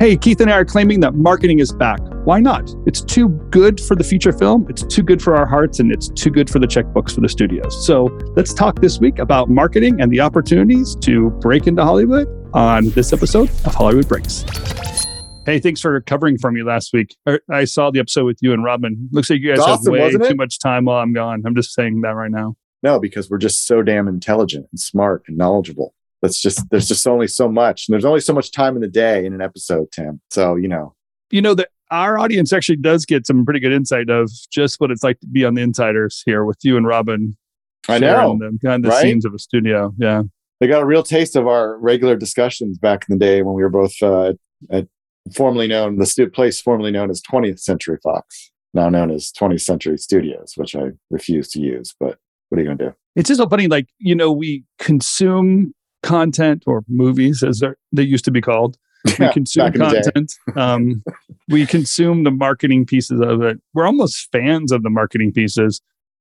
Hey, Keith and I are claiming that marketing is back. Why not? It's too good for the feature film, it's too good for our hearts, and it's too good for the checkbooks for the studios. So let's talk this week about marketing and the opportunities to break into Hollywood on this episode of Hollywood Breaks. Hey, thanks for covering for me last week. Er, I saw the episode with you and Robin. Looks like you guys awesome, have way too much time while I'm gone. I'm just saying that right now. No, because we're just so damn intelligent and smart and knowledgeable. That's just there's just only so much, and there's only so much time in the day in an episode, Tim. So you know, You know that our audience actually does get some pretty good insight of just what it's like to be on the insiders here with you and Robin. I know the kind of the right? scenes of a studio. Yeah. they got a real taste of our regular discussions back in the day when we were both uh, at formerly known the stu- place formerly known as 20th Century Fox, now known as 20th Century Studios, which I refuse to use. But what are you going to do? it's just so funny like you know we consume content or movies as they're, used to be called. We Yeah, consume the content. Um, we consume the marketing pieces of it. We're almost fans of the marketing pieces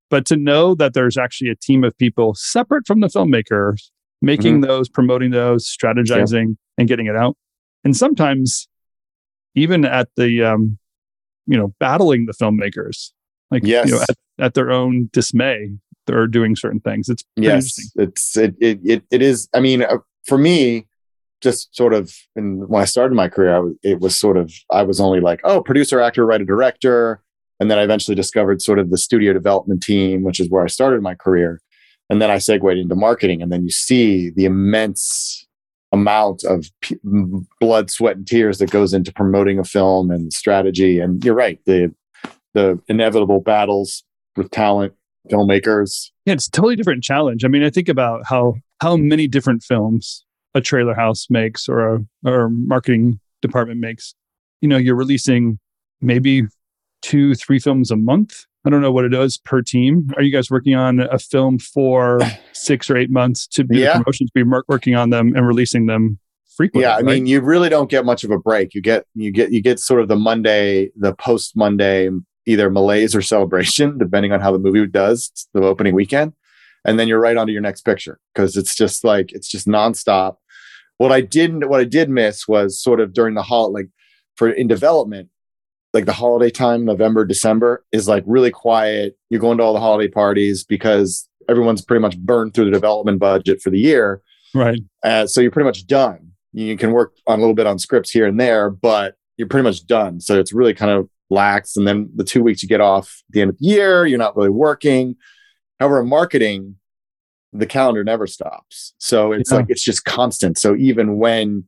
but to know that there's actually a team of people separate from the filmmakers making Mm-hmm. those promoting those strategizing and getting it out. And sometimes even at the um, you know battling the filmmakers like Yes. you know at, at their own dismay they're doing certain things. It's yes it's it, it it it is i mean uh, for me just sort of and when i started my career I it was sort of i was only like oh producer actor writer director. And then i eventually discovered sort of the studio development team which is where i started my career. And then i segued into marketing. And then you see the immense amount of p- blood sweat and tears that goes into promoting a film and strategy. And you're right the the inevitable battles with talent filmmakers Yeah, it's a totally different challenge. I mean, I think about how how many different films a trailer house makes or a or marketing department makes. You know, you're releasing maybe two, three films a month. I don't know what it is per team. Are you guys working on a film for six or eight months to do Yeah. promotions? Be working on them and releasing them frequently. yeah i right? mean you really don't get much of a break you get you get you get sort of the monday the post monday either malaise or celebration depending on how the movie does the opening weekend and then you're right onto your next picture because it's just like it's just nonstop what i didn't what i did miss was sort of during the hol like for in development like the holiday time november december is like really quiet you're going to all the holiday parties because everyone's pretty much burned through the development budget for the year right. uh, so you're pretty much done. You can work on a little bit on scripts here and there, but you're pretty much done. So it's really kind of lax. And then the two weeks you get off at the end of the year, you're not really working. However, in marketing, the calendar never stops. So it's Yeah. like it's just constant. So even when,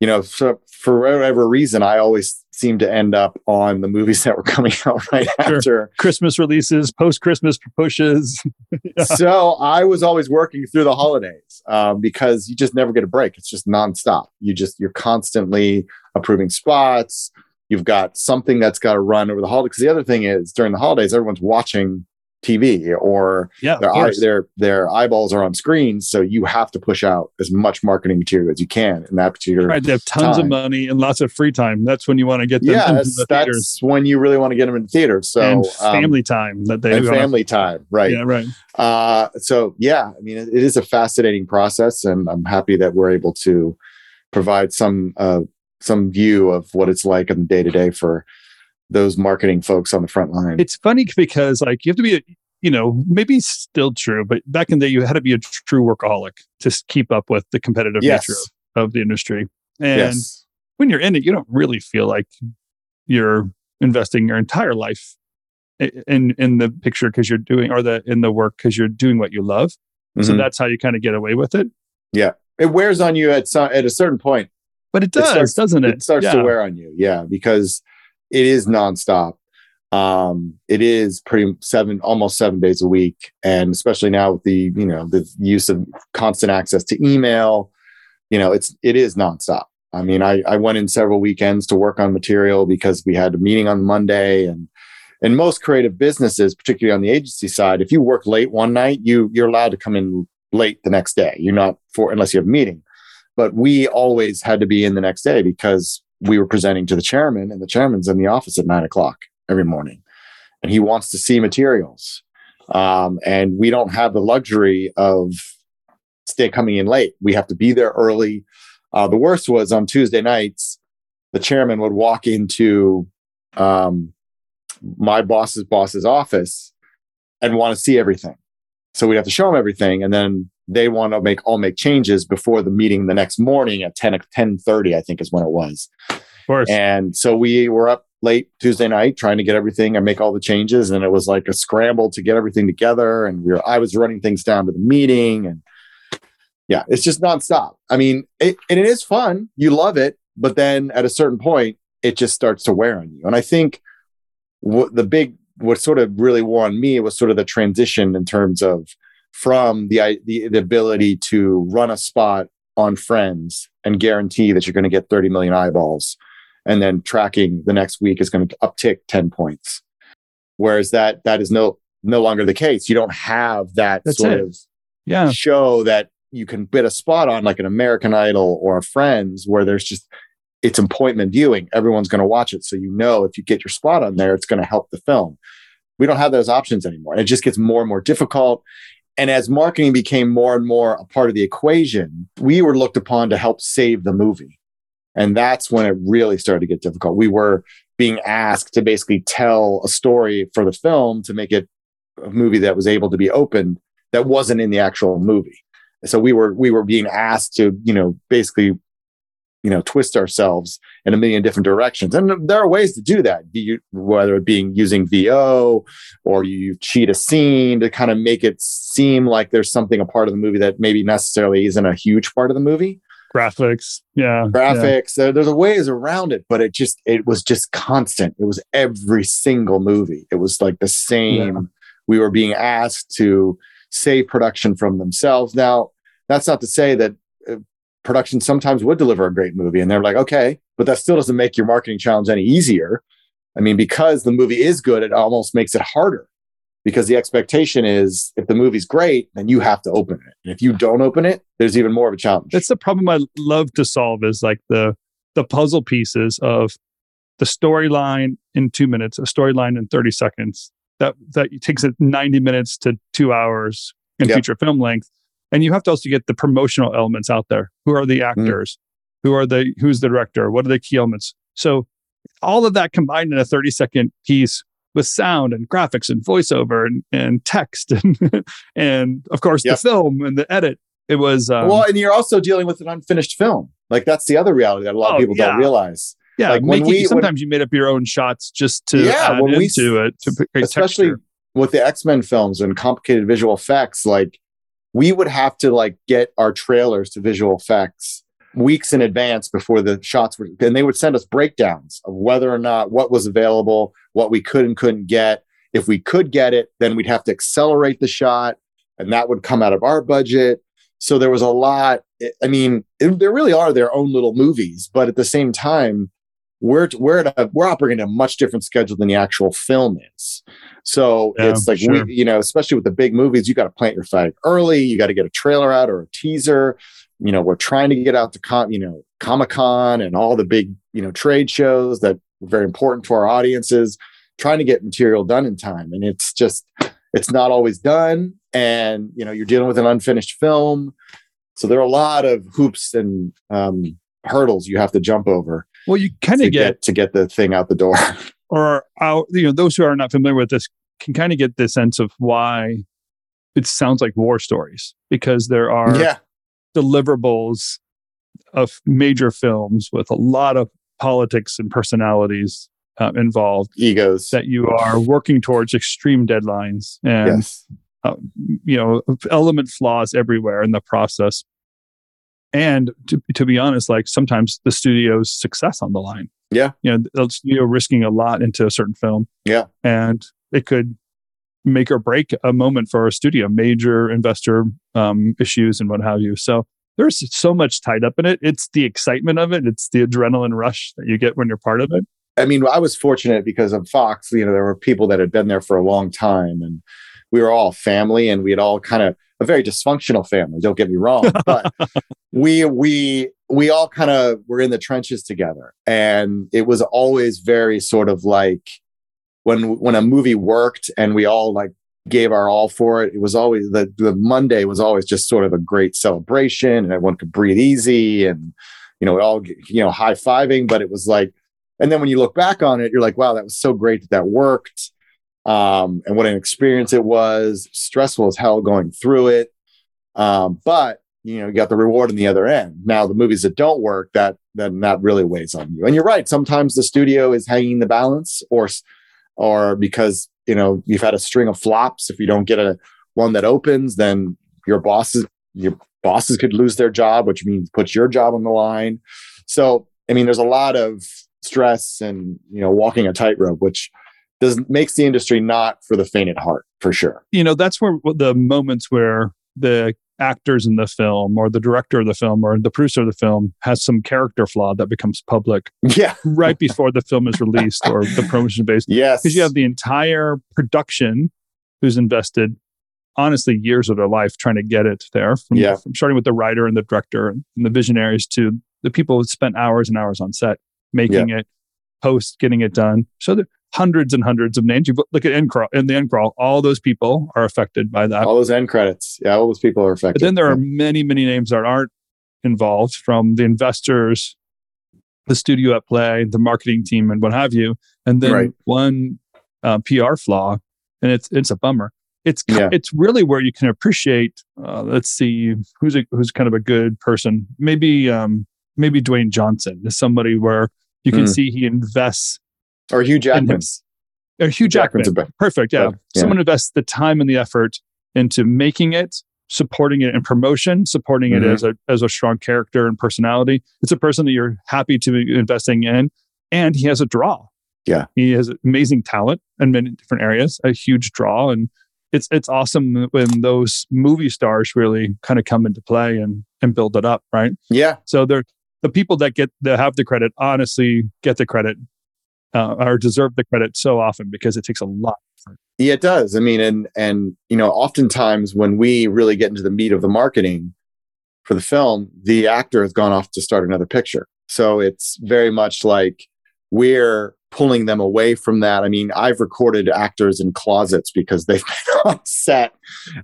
you know, so for whatever reason, I always seem to end up on the movies that were coming out right Sure. after Christmas releases, post Christmas pushes. Yeah. so I was always working through the holidays um, because you just never get a break. It's just nonstop. You just you're constantly approving spots. You've got something that's got to run over the holidays. Because the other thing is during the holidays, everyone's watching TV or Yeah, their eye, their their eyeballs are on screens. So you have to push out as much marketing material as you can in that particular. Right, they have tons of money and lots of free time. That's when you want to get them Yeah, into that's, the theaters that's when you really want to get them in the theater. So and um, family time that they and family time, right? Yeah, right. Uh, so yeah, I mean, it, it is a fascinating process, and I'm happy that we're able to provide some uh, some view of what it's like in the day to day for those marketing folks on the front line. It's funny because like you have to be, a, you know, maybe still true, but back in the day you had to be a true workaholic to keep up with the competitive yes, nature of, of the industry. And yes, when you're in it, you don't really feel like you're investing your entire life in in the picture because you're doing or the in the work because you're doing what you love. So Mhm. that's how you kind of get away with it. Yeah. It wears on you at some at a certain point. But it does, starts- doesn't it? It starts Yeah. to wear on you, yeah, because it is nonstop. Um, it is pretty seven, almost seven days a week, and especially now with the you know the use of constant access to email, you know, it's it is nonstop. I mean, I I went in several weekends to work on material because we had a meeting on Monday, and in most creative businesses, particularly on the agency side, if you work late one night, you you're allowed to come in late the next day. You're not for unless you have a meeting. But we always had to be in the next day because we were presenting to the chairman, and the chairman's in the office at nine o'clock every morning, and he wants to see materials. Um, and we don't have the luxury of stay coming in late. We have to be there early. Uh, the worst was on Tuesday nights. the chairman would walk into um, my boss's boss's office and want to see everything. So we'd have to show him everything, and then they want to make all make changes before the meeting the next morning at 10 10 30 i think is when it was. Of course. and so we were up late tuesday night trying to get everything and make all the changes and it was like a scramble to get everything together and we were i was running things down to the meeting and yeah it's just nonstop. I mean it, and it is fun. You love it but then at a certain point it just starts to wear on you. And i think what the big what sort of really wore on me was sort of the transition in terms of from the, the the ability to run a spot on friends and guarantee that you're going to get 30 million eyeballs. And then tracking the next week is going to uptick 10 points. Whereas that that is no no longer the case. You don't have that That's sort it. of yeah. show that you can bid a spot on like an american idol or a friends where there's just it's appointment viewing. Everyone's going to watch it. So you know if you get your spot on there it's going to help the film. We don't have those options anymore. It just gets more and more difficult and as marketing became more and more a part of the equation, we were looked upon to help save the movie. And that's when it really started to get difficult. We were being asked to basically tell a story for the film to make it a movie that was able to be opened that wasn't in the actual movie. So we were we were being asked to, you know, basically you know twist ourselves in a million different directions and there are ways to do that whether it being using vo or you cheat a scene to kind of make it seem like there's something a part of the movie that maybe necessarily isn't a huge part of the movie Graphics. Yeah. graphics there, there's a ways around it but it just it was just constant it was every single movie it was like the same Yeah. we were being asked to save production from themselves now that's not to say that production sometimes would deliver a great movie and they're like okay but that still doesn't make your marketing challenge any easier i mean because the movie is good it almost makes it harder because the expectation is if the movie's great then you have to open it and if you don't open it there's even more of a challenge That's the problem I love to solve is like the the puzzle pieces of the storyline in two minutes, a storyline in 30 seconds. That that takes it 90 minutes to two hours in Yeah. feature film length. And you have to also get the promotional elements out there. Who are the actors? Who are the who's the director? What are the key elements? So all of that combined in a 30 second piece with sound and graphics and voiceover and, and text and and of course Yep. the film and the edit. It was um, well, and you're also dealing with an unfinished film. Like that's the other reality that a lot Oh, of people yeah. don't realize. Yeah, Like, when making, we- when- sometimes you made up your own shots just to Yeah, when we into it to create Especially texture. with the X-Men films and complicated visual effects, like we would have to like get our trailers to visual effects weeks in advance before the shots were and they would send us breakdowns of whether or not what was available, what we could and couldn't get. If we could get it, then we'd have to accelerate the shot and that would come out of our budget. So there was a lot. I mean, it, there really are their own little movies, but at the same time, we're we're at a, we're operating a much different schedule than the actual film is. So Yeah, it's like sure. we, you know, especially with the big movies, you got to plant your flag early. You got to get a trailer out or a teaser. You know, we're trying to get out to com, you know, Comic Con and all the big you know trade shows that are very important to our audiences. Trying to get material done in time, and it's just it's not always done. And you know, you're dealing with an unfinished film, so there are a lot of hoops and um, hurdles you have to jump over Well, you kind of get, get to get the thing out the door. or out, you know, those who are not familiar with this can kind of get the sense of why it sounds like war stories because there are yeah, deliverables of major films with a lot of politics and personalities uh, involved egos. that you are working towards extreme deadlines and yes, uh, you know element flaws everywhere in the process and to, to be honest like sometimes the studio's success on the line Yeah. you know the studio risking a lot into a certain film Yeah. and it could make or break a moment for a studio major investor um, issues and what have you so there's so much tied up in it it's the excitement of it it's the adrenaline rush that you get when you're part of it I mean, I was fortunate because of Fox. You know, there were people that had been there for a long time, and we were all family, and we had all kind of a very dysfunctional family. Don't get me wrong, but we we we all kind of were in the trenches together, and it was always very sort of like when when a movie worked and we all like gave our all for it. It was always the the Monday was always just sort of a great celebration, and everyone could breathe easy and you know, all you know, high fiving, but it was like, and then when you look back on it, you're like, wow, that was so great that that worked. Um, and what an experience it was, stressful as hell going through it. Um, but you know, you got the reward on the other end. Now, the movies that don't work, that then that really weighs on you. And you're right. Sometimes the studio is hanging the balance, or or because you know you've had a string of flops. If you don't get a one that opens, then your bosses your bosses could lose their job, which means puts your job on the line. So, I mean, there's a lot of stress and you know walking a tightrope, which does makes the industry not for the faint at heart, for sure. You know, that's where the moments where the actors in the film or the director of the film or the producer of the film has some character flaw that becomes public yeah right before the film is released or the promotion based yes because you have the entire production who's invested honestly years of their life trying to get it there from, yeah. from starting with the writer and the director and the visionaries to the people who spent hours and hours on set making yeah. it post getting it done so there hundreds and hundreds of names you look at end crawl in the end crawl all those people are affected by that all those end credits yeah all those people are affected but then there are many many names that aren't involved from the investors the studio at play the marketing team and what have you and then right. one uh, pr flaw and it's it's a bummer it's Yeah. it's really where you can appreciate. Uh, let's see who's a, who's kind of a good person. Maybe um, maybe Dwayne Johnson is somebody where you can Mm. see he invests. Or Hugh Jackman. Or Hugh Jackman, Jackman's perfect. Yeah. Yeah. Someone invests the time and the effort into making it, supporting it in promotion, supporting it Mhm. as a as a strong character and personality. It's a person that you're happy to be investing in, and he has a draw. Yeah. he has amazing talent in many different areas, a huge draw, and it's it's awesome when those movie stars really kind of come into play and and build it up, right? Yeah, So they're the people that get that have the credit honestly get the credit uh, or deserve the credit so often because it takes a lot. yeah, it does. I mean, and and you know, oftentimes when we really get into the meat of the marketing for the film, the actor has gone off to start another picture. So it's very much like we're pulling them away from that. I mean, I've recorded actors in closets because they've been on set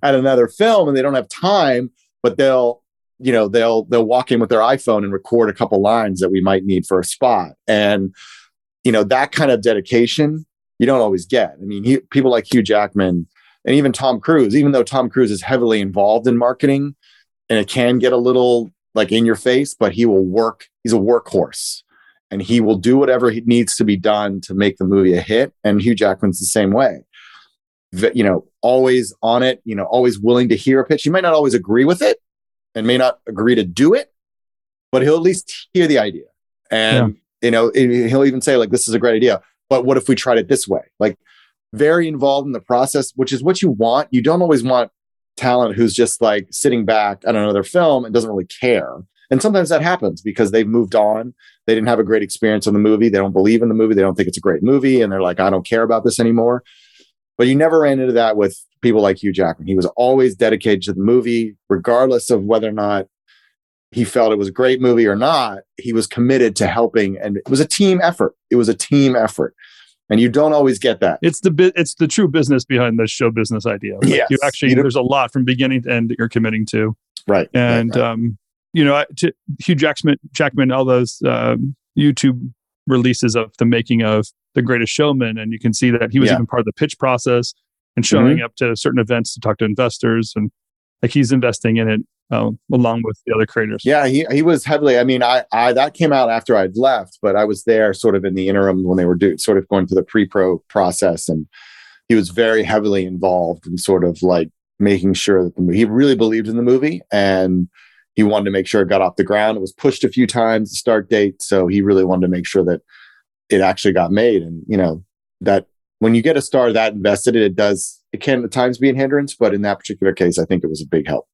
at another film and they don't have time, but they'll, you know, they'll they'll walk in with their iPhone and record a couple lines that we might need for a spot. And you know, that kind of dedication you don't always get. I mean, he, people like Hugh Jackman and even Tom Cruise, even though Tom Cruise is heavily involved in marketing and it can get a little like in your face, but he will work. He's a workhorse and he will do whatever he needs to be done to make the movie a hit. And Hugh Jackman's the same way. You know, always on it, you know, always willing to hear a pitch. He might not always agree with it and may not agree to do it, but he'll at least hear the idea. And, you know, he'll even say, like, this is a great idea, but what if we tried it this way? Like, very involved in the process, which is what you want. You don't always want talent who's just like sitting back on another film and doesn't really care. And sometimes that happens because they've moved on. They didn't have a great experience on the movie. They don't believe in the movie. They don't think it's a great movie. And they're like, I don't care about this anymore. But you never ran into that with people like Hugh Jackman. He was always dedicated to the movie, regardless of whether or not he felt it was a great movie or not. He was committed to helping. And it was a team effort. It was a team effort. And you don't always get that. It's the bit. It's the true business behind the show business idea. Like Yes. you actually You there's a lot from beginning to end that you're committing to. Right. and right, right. um, you know, to Hugh Jackman, Jackman, all those um, YouTube releases of the making of The Greatest Showman, and you can see that he was Yeah. even part of the pitch process and showing up to certain events to talk to investors, and like he's investing in it uh, along with the other creators. Yeah, he he was heavily. I mean, I I that came out after I'd left, but I was there sort of in the interim when they were do, sort of going through the pre-pro process, and he was very heavily involved in sort of like making sure that the. He really believed in the movie, and he wanted to make sure it got off the ground. It was pushed a few times the start date, so he really wanted to make sure that it actually got made. And you know that when you get a star that invested, it does it can at times be a hindrance, but in that particular case, I think it was a big help.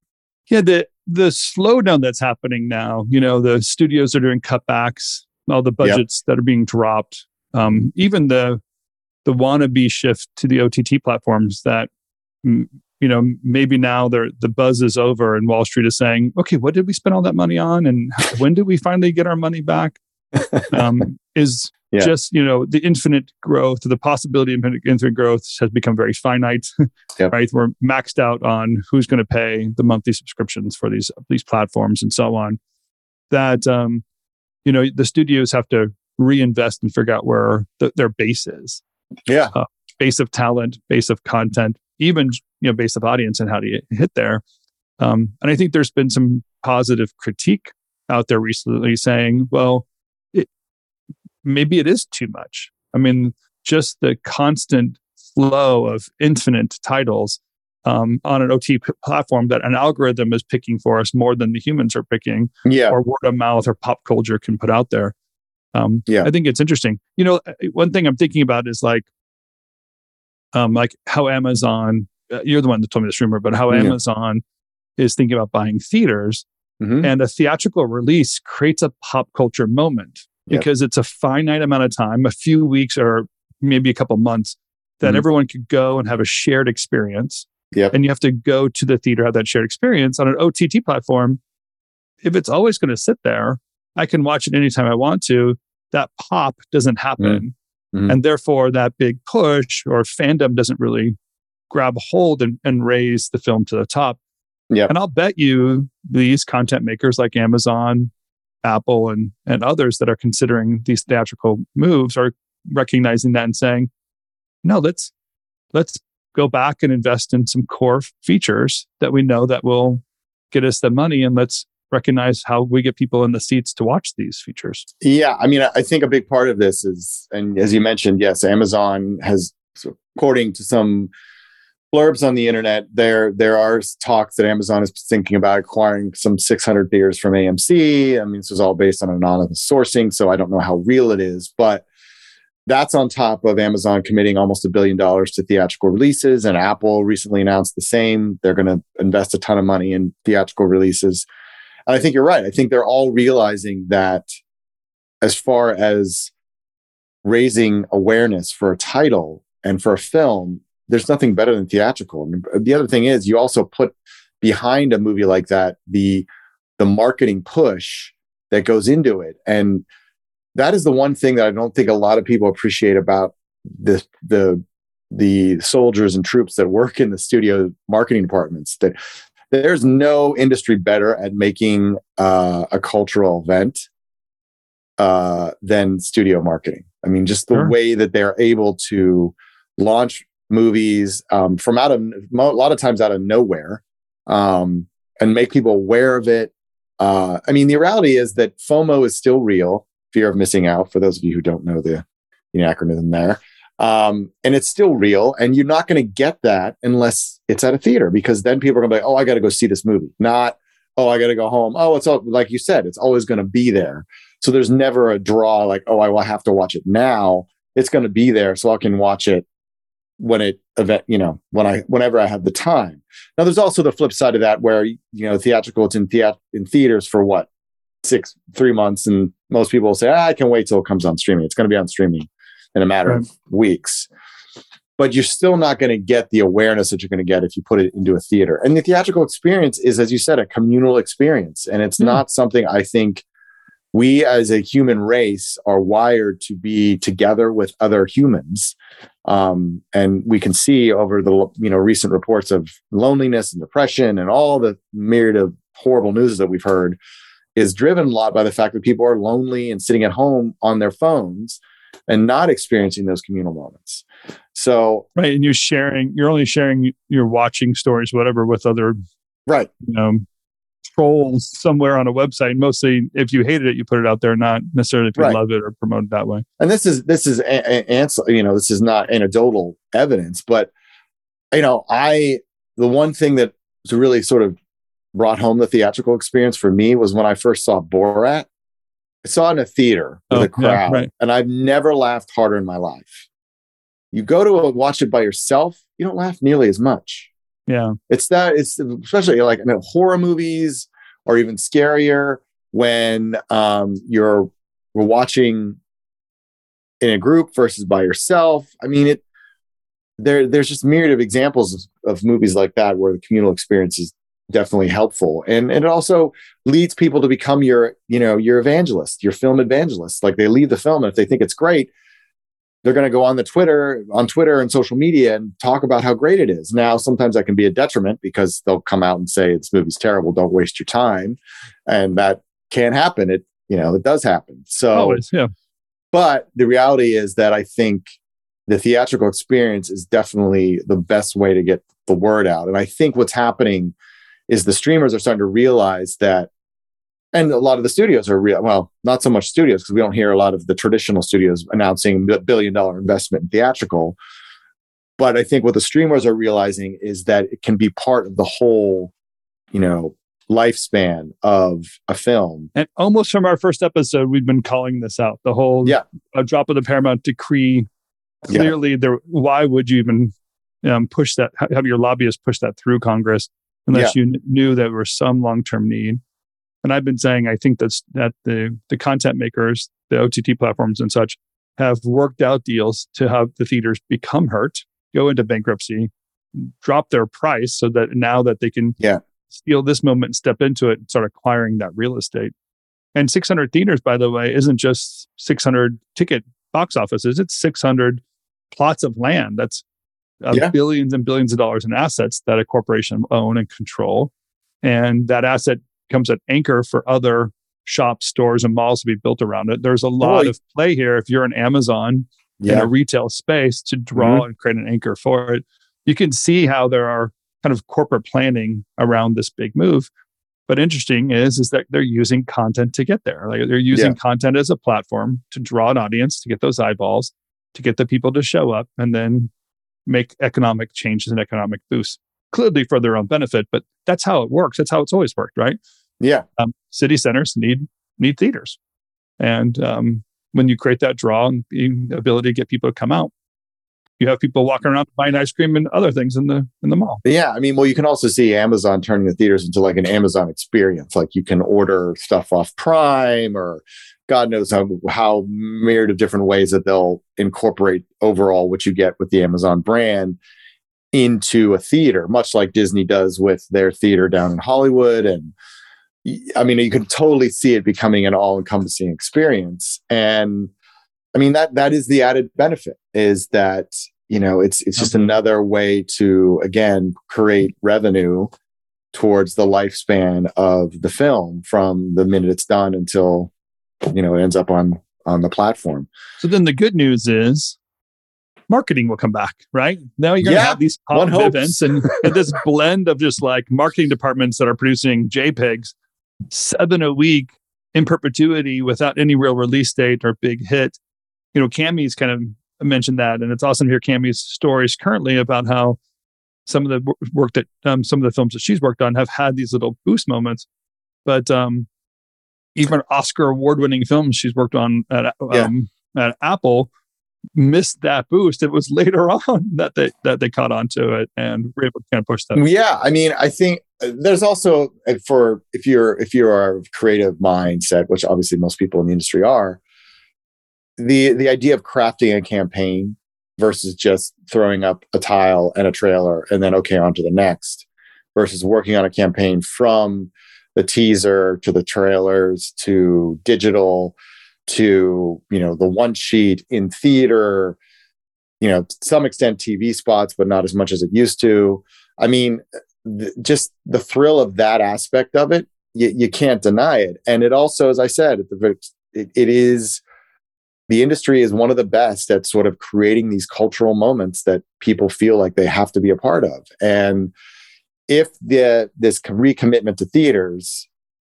Yeah, the the slowdown that's happening now, you know, the studios are doing cutbacks, all the budgets that are being dropped, um, even the the wannabe shift to the OTT platforms that you know maybe now they're, the buzz is over and Wall Street is saying, okay, what did we spend all that money on, and when do we finally get our money back? Um, is Yeah. just you know the infinite growth, the possibility of infinite growth has become very finite Yep. right? We're maxed out on who's going to pay the monthly subscriptions for these these platforms and so on. That um, you know the studios have to reinvest and figure out where the, their base is. Yeah, uh, base of talent, base of content, even you know base of audience, and how do you hit there? Um, and I think there's been some positive critique out there recently saying, well, maybe it is too much. I mean, just the constant flow of infinite titles um, on an OT p- platform that an algorithm is picking for us more than the humans are picking, yeah. or word of mouth or pop culture can put out there. Um, yeah, I think it's interesting. You know, uh, one thing I'm thinking about is like, um, like how Amazon. Uh, you're the one that told me this rumor, but how yeah. Amazon is thinking about buying theaters, mm-hmm. and a theatrical release creates a pop culture moment yep. because it's a finite amount of time, a few weeks or maybe a couple months, that mm-hmm. everyone could go and have a shared experience. Yep. And you have to go to the theater, have that shared experience on an OTT platform. If it's always going to sit there, I can watch it anytime I want to. That pop doesn't happen. Mm-hmm. And therefore, that big push or fandom doesn't really grab hold and, and raise the film to the top. Yeah. And I'll bet you these content makers like Amazon, Apple, and, and others that are considering these theatrical moves are recognizing that and saying, no, let's let's go back and invest in some core features that we know that will get us the money and let's recognize how we get people in the seats to watch these features. Yeah, I mean, I think a big part of this is, and as you mentioned, yes, Amazon has, according to some blurbs on the internet, there there are talks that Amazon is thinking about acquiring some 600 theaters from AMC. I mean, this is all based on anonymous sourcing, so I don't know how real it is, but that's on top of Amazon committing almost a billion dollars to theatrical releases, and Apple recently announced the same. They're going to invest a ton of money in theatrical releases. And I think you're right. I think they're all realizing that as far as raising awareness for a title and for a film, there's nothing better than theatrical. And the other thing is you also put behind a movie like that the the marketing push that goes into it. And that is the one thing that I don't think a lot of people appreciate about the the the soldiers and troops that work in the studio marketing departments that there's no industry better at making uh, a cultural event uh, than studio marketing. I mean, just the sure. way that they're able to launch movies um, from out of a lot of times out of nowhere um, and make people aware of it. Uh, I mean, the reality is that FOMO is still real fear of missing out for those of you who don't know the, the acronym there. Um, and it's still real. And you're not going to get that unless it's at a theater because then people are going to be like, oh, I got to go see this movie. Not, oh, I got to go home. Oh, it's all, like you said, it's always going to be there. So there's never a draw like, oh, I will have to watch it now. It's going to be there so I can watch it when it event, you know, when I, whenever I have the time. Now, there's also the flip side of that where, you know, theatrical, it's in, thea- in theaters for what, six, three months. And most people will say, ah, I can wait till it comes on streaming. It's going to be on streaming in a matter right. of weeks. But you're still not going to get the awareness that you're going to get if you put it into a theater. And the theatrical experience is, as you said, a communal experience. And it's mm. not something I think we as a human race are wired to be together with other humans. Um, and we can see over the you know recent reports of loneliness and depression and all the myriad of horrible news that we've heard is driven a lot by the fact that people are lonely and sitting at home on their phones and not experiencing those communal moments. So right, and you're sharing, you're only sharing, you're watching stories, whatever, with other right, you know, trolls somewhere on a website. Mostly, if you hated it, you put it out there, not necessarily if you right. love it or promote it that way. And this is this is answer, you know, this is not anecdotal evidence, but you know, I the one thing that really sort of brought home the theatrical experience for me was when I first saw Borat. I saw it in a theater with oh, a crowd, yeah, right. and I've never laughed harder in my life. You go to a, watch it by yourself, you don't laugh nearly as much. Yeah, it's that. It's especially like I mean, horror movies or even scarier when um, you're we're watching in a group versus by yourself. I mean, it there there's just myriad of examples of, of movies like that where the communal experience is definitely helpful and, and it also leads people to become your you know your evangelist your film evangelist like they leave the film and if they think it's great they're going to go on the twitter on twitter and social media and talk about how great it is now sometimes that can be a detriment because they'll come out and say this movie's terrible don't waste your time and that can't happen it You know, it does happen. So, Always, yeah. but the reality is that I think the theatrical experience is definitely the best way to get the word out. And I think what's happening is the streamers are starting to realize that, and a lot of the studios are real. Well, not so much studios because we don't hear a lot of the traditional studios announcing billion dollar investment in theatrical. But I think what the streamers are realizing is that it can be part of the whole, you know, lifespan of a film. And almost from our first episode, we've been calling this out. The whole yeah. a drop of the Paramount decree. Clearly, yeah. there. Why would you even um, push that? Have your lobbyists push that through Congress unless yeah. you knew there was some long term need? And I've been saying I think that's that the the content makers, the OTT platforms and such, have worked out deals to have the theaters become hurt go into bankruptcy, drop their price so that now that they can yeah. steal this moment and step into it and start acquiring that real estate. And 600 theaters, by the way, isn't just 600 ticket box offices, it's 600 plots of land. That's uh, yeah. billions and billions of dollars in assets that a corporation own and control. And that asset becomes an anchor for other shops, stores, and malls to be built around it. There's a lot of play here. If you're an Amazon yeah. in a retail space to draw mm-hmm. and create an anchor for it. You can see how there are kind of corporate planning around this big move. But interesting is is that they're using content to get there. Like they're using yeah. content as a platform to draw an audience, to get those eyeballs, to get the people to show up, and then make economic changes and economic boosts. Clearly for their own benefit, but that's how it works. That's how it's always worked, right? Yeah. Um, city centers need need theaters, and um, when you create that draw and the ability to get people to come out you have people walking around buying ice cream and other things in the in the mall. Yeah, I mean, well, you can also see Amazon turning the theaters into like an Amazon experience. Like you can order stuff off Prime, or God knows how how myriad of different ways that they'll incorporate overall what you get with the Amazon brand into a theater, much like Disney does with their theater down in Hollywood and I mean, you can totally see it becoming an all-encompassing experience. And I mean that that is the added benefit is that you know it's it's just mm-hmm. another way to again create revenue towards the lifespan of the film from the minute it's done until you know it ends up on on the platform. So then the good news is marketing will come back, right? Now you're going to yeah, have these pop events and, and this blend of just like marketing departments that are producing JPEGs seven a week in perpetuity without any real release date or big hit. You know, Cammy's kind of mentioned that, and it's awesome to hear Cammy's stories currently about how some of the work that um, some of the films that she's worked on have had these little boost moments. But um, even Oscar award-winning films she's worked on at, um, yeah. at Apple missed that boost. It was later on that they that they caught onto it and were able to kind of push that. Yeah, I mean, I think there's also for if you're if you're a creative mindset, which obviously most people in the industry are, the the idea of crafting a campaign versus just throwing up a tile and a trailer and then okay on to the next versus working on a campaign from the teaser to the trailers to digital to you know the one sheet in theater you know to some extent tv spots but not as much as it used to. I mean just the thrill of that aspect of it you, you can't deny it and it also as i said it, it is the industry is one of the best at sort of creating these cultural moments that people feel like they have to be a part of and if the this recommitment to theaters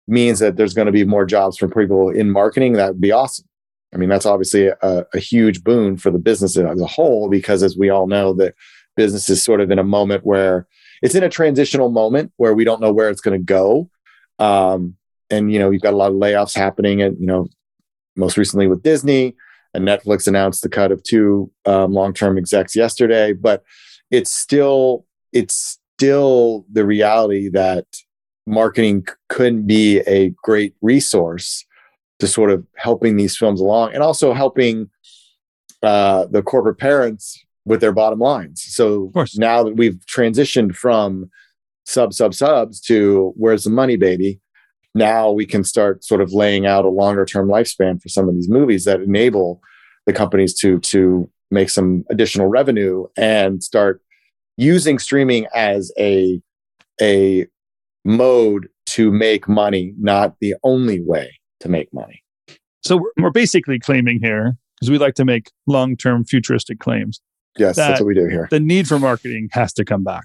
means that there's going to be more jobs for people in marketing, that would be awesome. I mean, that's obviously a, a, huge boon for the business as a whole, because as we all know, that business is sort of in a moment where it's in a transitional moment where we don't know where it's going to go. Um, and you know, you've got a lot of layoffs happening, and you know, most recently with Disney and Netflix announced the cut of two um, long-term execs yesterday. But it's still it's still the reality that marketing couldn't be a great resource to sort of helping these films along and also helping uh, the corporate parents with their bottom lines. So now that we've transitioned from sub sub subs to where's the money, baby? Now we can start sort of laying out a longer term lifespan for some of these movies that enable the companies to to make some additional revenue and start using streaming as a a mode to make money, not the only way to make money. So we're, we're basically claiming here, because we like to make long term futuristic claims, Yes, That- that's what we do here. the need for marketing has to come back.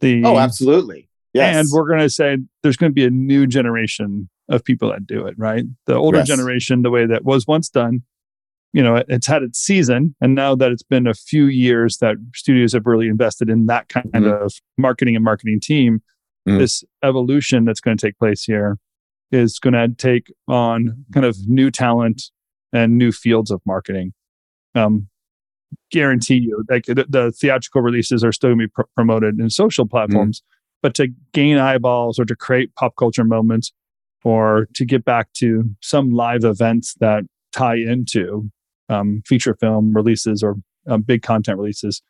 The, Oh, absolutely. Yes. And we're going to say there's going to be a new generation of people that do it, right? The older Yes. generation, the way that was once done, you know, it- it's had its season. And now that it's been a few years that studios have really invested in that kind Mhm. of marketing and marketing team, Mhm. this evolution that's going to take place here is going to take on kind of new talent and new fields of marketing. Um, guarantee you, like the, the theatrical releases are still going to be pr- promoted in social platforms, but to gain eyeballs or to create pop culture moments or to get back to some live events that tie into um, feature film releases or um, big content releases,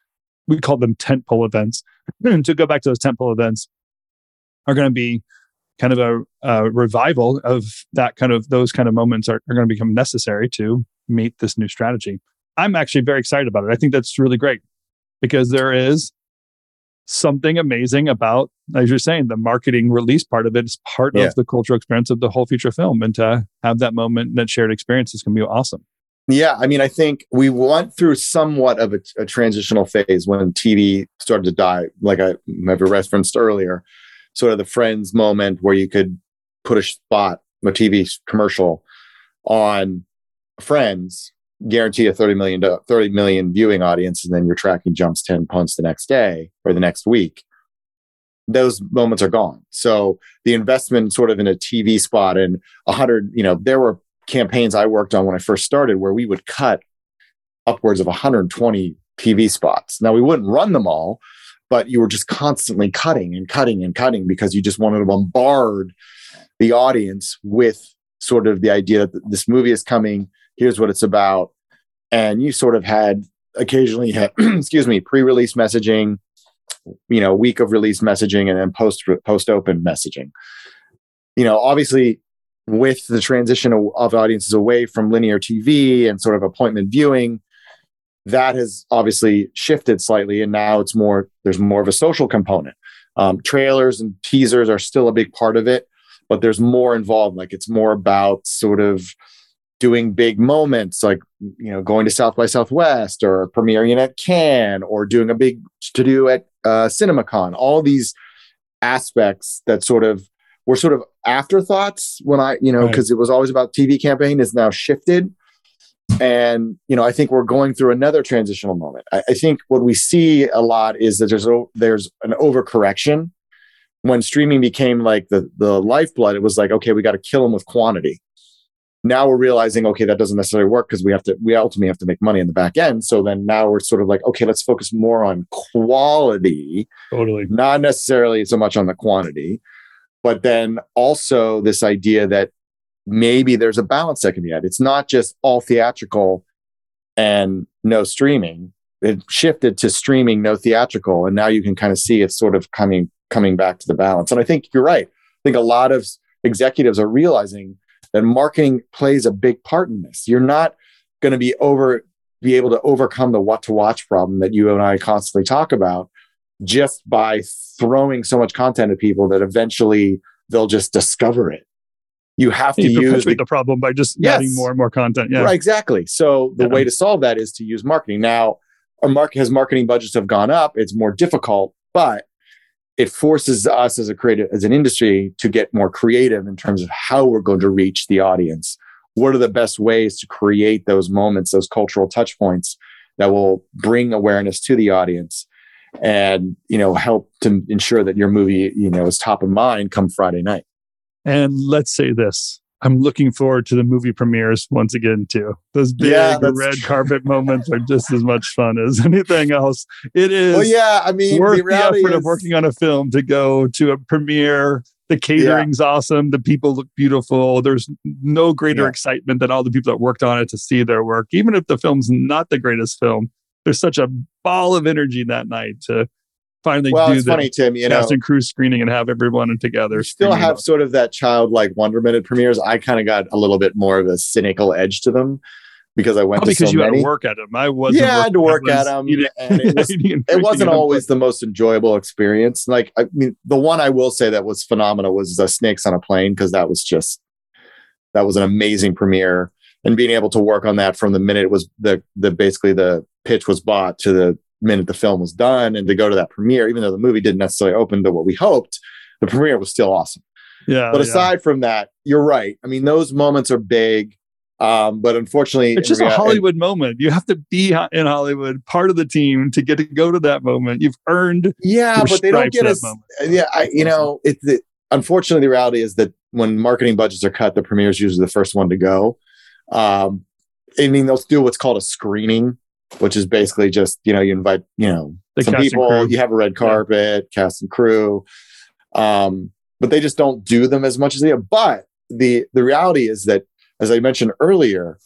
we call them tentpole events. to go back to those tentpole events are going to be kind of a, a revival of that kind of those kind of moments are, are going to become necessary to meet this new strategy. I'm actually very excited about it. I think that's really great because there is something amazing about, as you're saying, the marketing release part of it is part Yeah. of the cultural experience of the whole feature film. And to have that moment, that shared experience is going to be awesome. Yeah, I mean, I think we went through somewhat of a, a transitional phase when TV started to die, like I have referenced earlier. Sort of the Friends moment where you could put a spot, a TV commercial on Friends, guarantee a 30 million, 30 million viewing audience, and then you're tracking jumps 10 punts the next day or the next week. Those moments are gone. So the investment sort of in a TV spot and a hundred, you know, there were campaigns I worked on when I first started where we would cut upwards of 120 TV spots. Now we wouldn't run them all, but you were just constantly cutting and cutting and cutting because you just wanted to bombard the audience with sort of the idea that this movie is coming, here's what it's about. And you sort of had occasionally had excuse me, pre-release messaging, you know, week of release messaging and then post post open messaging. You know, obviously with the transition of, audiences away from linear TV and sort of appointment viewing, that has obviously shifted slightly, and now it's more. There's more of a social component. Um, trailers and teasers are still a big part of it, but there's more involved. Like it's more about sort of doing big moments, like you know, going to South by Southwest or premiering at Cannes or doing a big to do at uh, CinemaCon. All these aspects that sort of were sort of afterthoughts when I, you know, Right. because it was always about TV campaign is now shifted. And, you know, I think we're going through another transitional moment. I, I think what we see a lot is that there's, o- there's an overcorrection. When streaming became like the, the lifeblood, it was like, okay, we got to kill them with quantity. Now we're realizing, okay, that doesn't necessarily work because we have to, we ultimately have to make money in the back end. So then now we're sort of like, okay, let's focus more on quality Totally. not necessarily so much on the quantity, but then also this idea that maybe there's a balance that can be had. It's not just all theatrical and no streaming. It shifted to streaming, no theatrical, and now you can kind of see it's sort of coming coming back to the balance. And I think you're right. I think a lot of executives are realizing that marketing plays a big part in this. You're not going to be over be able to overcome the what to watch problem that you and I constantly talk about just by throwing so much content at people that eventually they'll just discover it. You have to You use the, the problem by just Yes. adding more and more content. Yeah. right exactly. So the Yeah. way to solve that is to use marketing. Now, our market has marketing budgets have gone up. It's more difficult, but it forces us as a creative as an industry to get more creative in terms of how we're going to reach the audience. What are the best ways to create those moments, those cultural touch points that will bring awareness to the audience and you know help to ensure that your movie you know is top of mind come Friday night. And let's say this. I'm looking forward to the movie premieres once again too. Those big Yeah, red true. carpet moments are just as much fun as anything else. It is Well, yeah, I mean, worth the the, effort is, of working on a film to go to a premiere. The catering's awesome. The people look beautiful. There's no greater Yeah. excitement than all the people that worked on it to see their work. Even if the film's not the greatest film, there's such a ball of energy that night to finally well, do it's the funny, Tim. You know, cast and crew screening and have everyone together. still have about sort of that childlike wonderment at premieres. I kind of got a little bit more of a cynical edge to them because I went to because so you had to work at them. I wasn't. Yeah, I had to work at them, eating- and it was, wasn't always the most enjoyable experience. Like, I mean, the one I will say that was phenomenal was uh, Snakes on a Plane because that was just that was an amazing premiere. and being able to work on that from the minute it was the the basically the pitch was bought to the minute the film was done and to go to that premiere even though the movie didn't necessarily open to what we hoped the premiere was still awesome Yeah. but yeah. aside from that you're right i mean those moments are big um, but unfortunately it's just a Hollywood moment. You have to be in Hollywood, part of the team, to get to go to that moment. You've earned yeah but they don't get us. yeah I, you know it's the, unfortunately the reality is that when marketing budgets are cut the premiere is usually the first one to go um, i mean they'll do what's called a screening which is basically just you know you invite you know The some people you have a red carpet cast and crew um, but they just don't do them as much as they have but the the reality is that as i mentioned earlier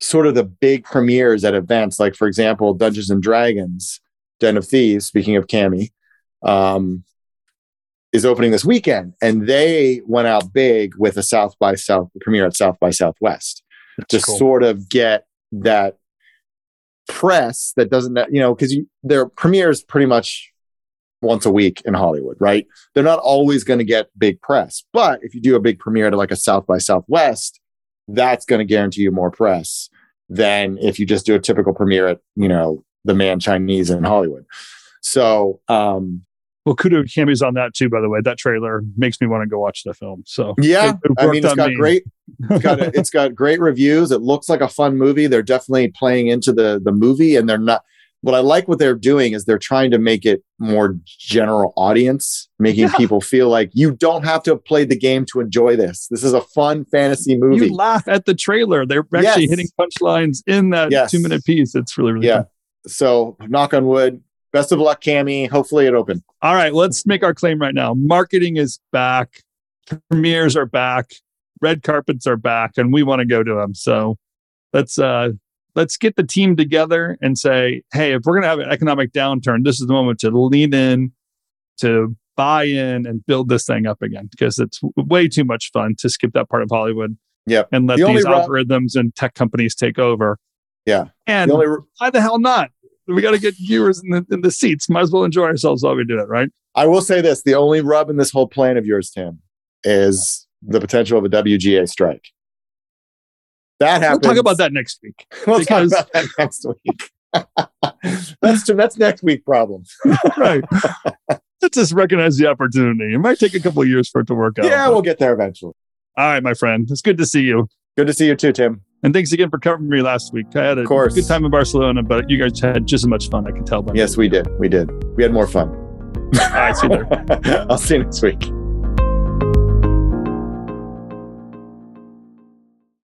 sort of the big premieres at events like for example dungeons and dragons den of thieves speaking of cami um, is opening this weekend and they went out big with a south by south premiere at south by southwest to cool. sort of get that press that doesn't you know because you their premieres pretty much once a week in hollywood right they're not always going to get big press but if you do a big premiere to like a south by southwest that's going to guarantee you more press than if you just do a typical premiere at you know the Mann chinese in hollywood so um Well, kudo cameos on that too. By the way, that trailer makes me want to go watch the film. So yeah it- it i mean it's got me. great it's got it's got great reviews. It looks like a fun movie. They're definitely playing into the the movie, and they're not. What I like what they're doing is they're trying to make it more general audience, making Yeah. people feel like you don't have to have played the game to enjoy this. This is a fun fantasy movie. You laugh at the trailer. They're actually Yes. hitting punchlines in that Yes. two minute piece. It's really, really yeah. fun. So knock on wood. Best of luck, Cami. Hopefully it open. All right, let's make our claim right now. Marketing is back. Premieres are back. Red carpets are back, and we want to go to them. So let's uh let's get the team together and say, hey, if we're gonna have an economic downturn, this is the moment to lean in, to buy in, and build this thing up again because it's way too much fun to skip that part of Hollywood. Yeah. and let The these algorithms and tech companies take over. Yeah. and The only why the hell not? We got to get viewers in the, in the seats. Might as well enjoy ourselves while we do it, right? I will say this: the only rub in this whole plan of yours, Tim, is the potential of a WGA strike. That happens. We'll talk about that next week. We'll because- talk about that next week. that's that's next week problem. right. Let's just recognize the opportunity. It might take a couple of years for it to work out. Yeah, but- we'll get there eventually. All right, my friend. It's good to see you. Good to see you too, Tim. And thanks again for covering me last week. I had a good time in Barcelona, but you guys had just as much fun. I can tell by Yes, we did. We did. We had more fun. All right, see you there. I'll see you next week.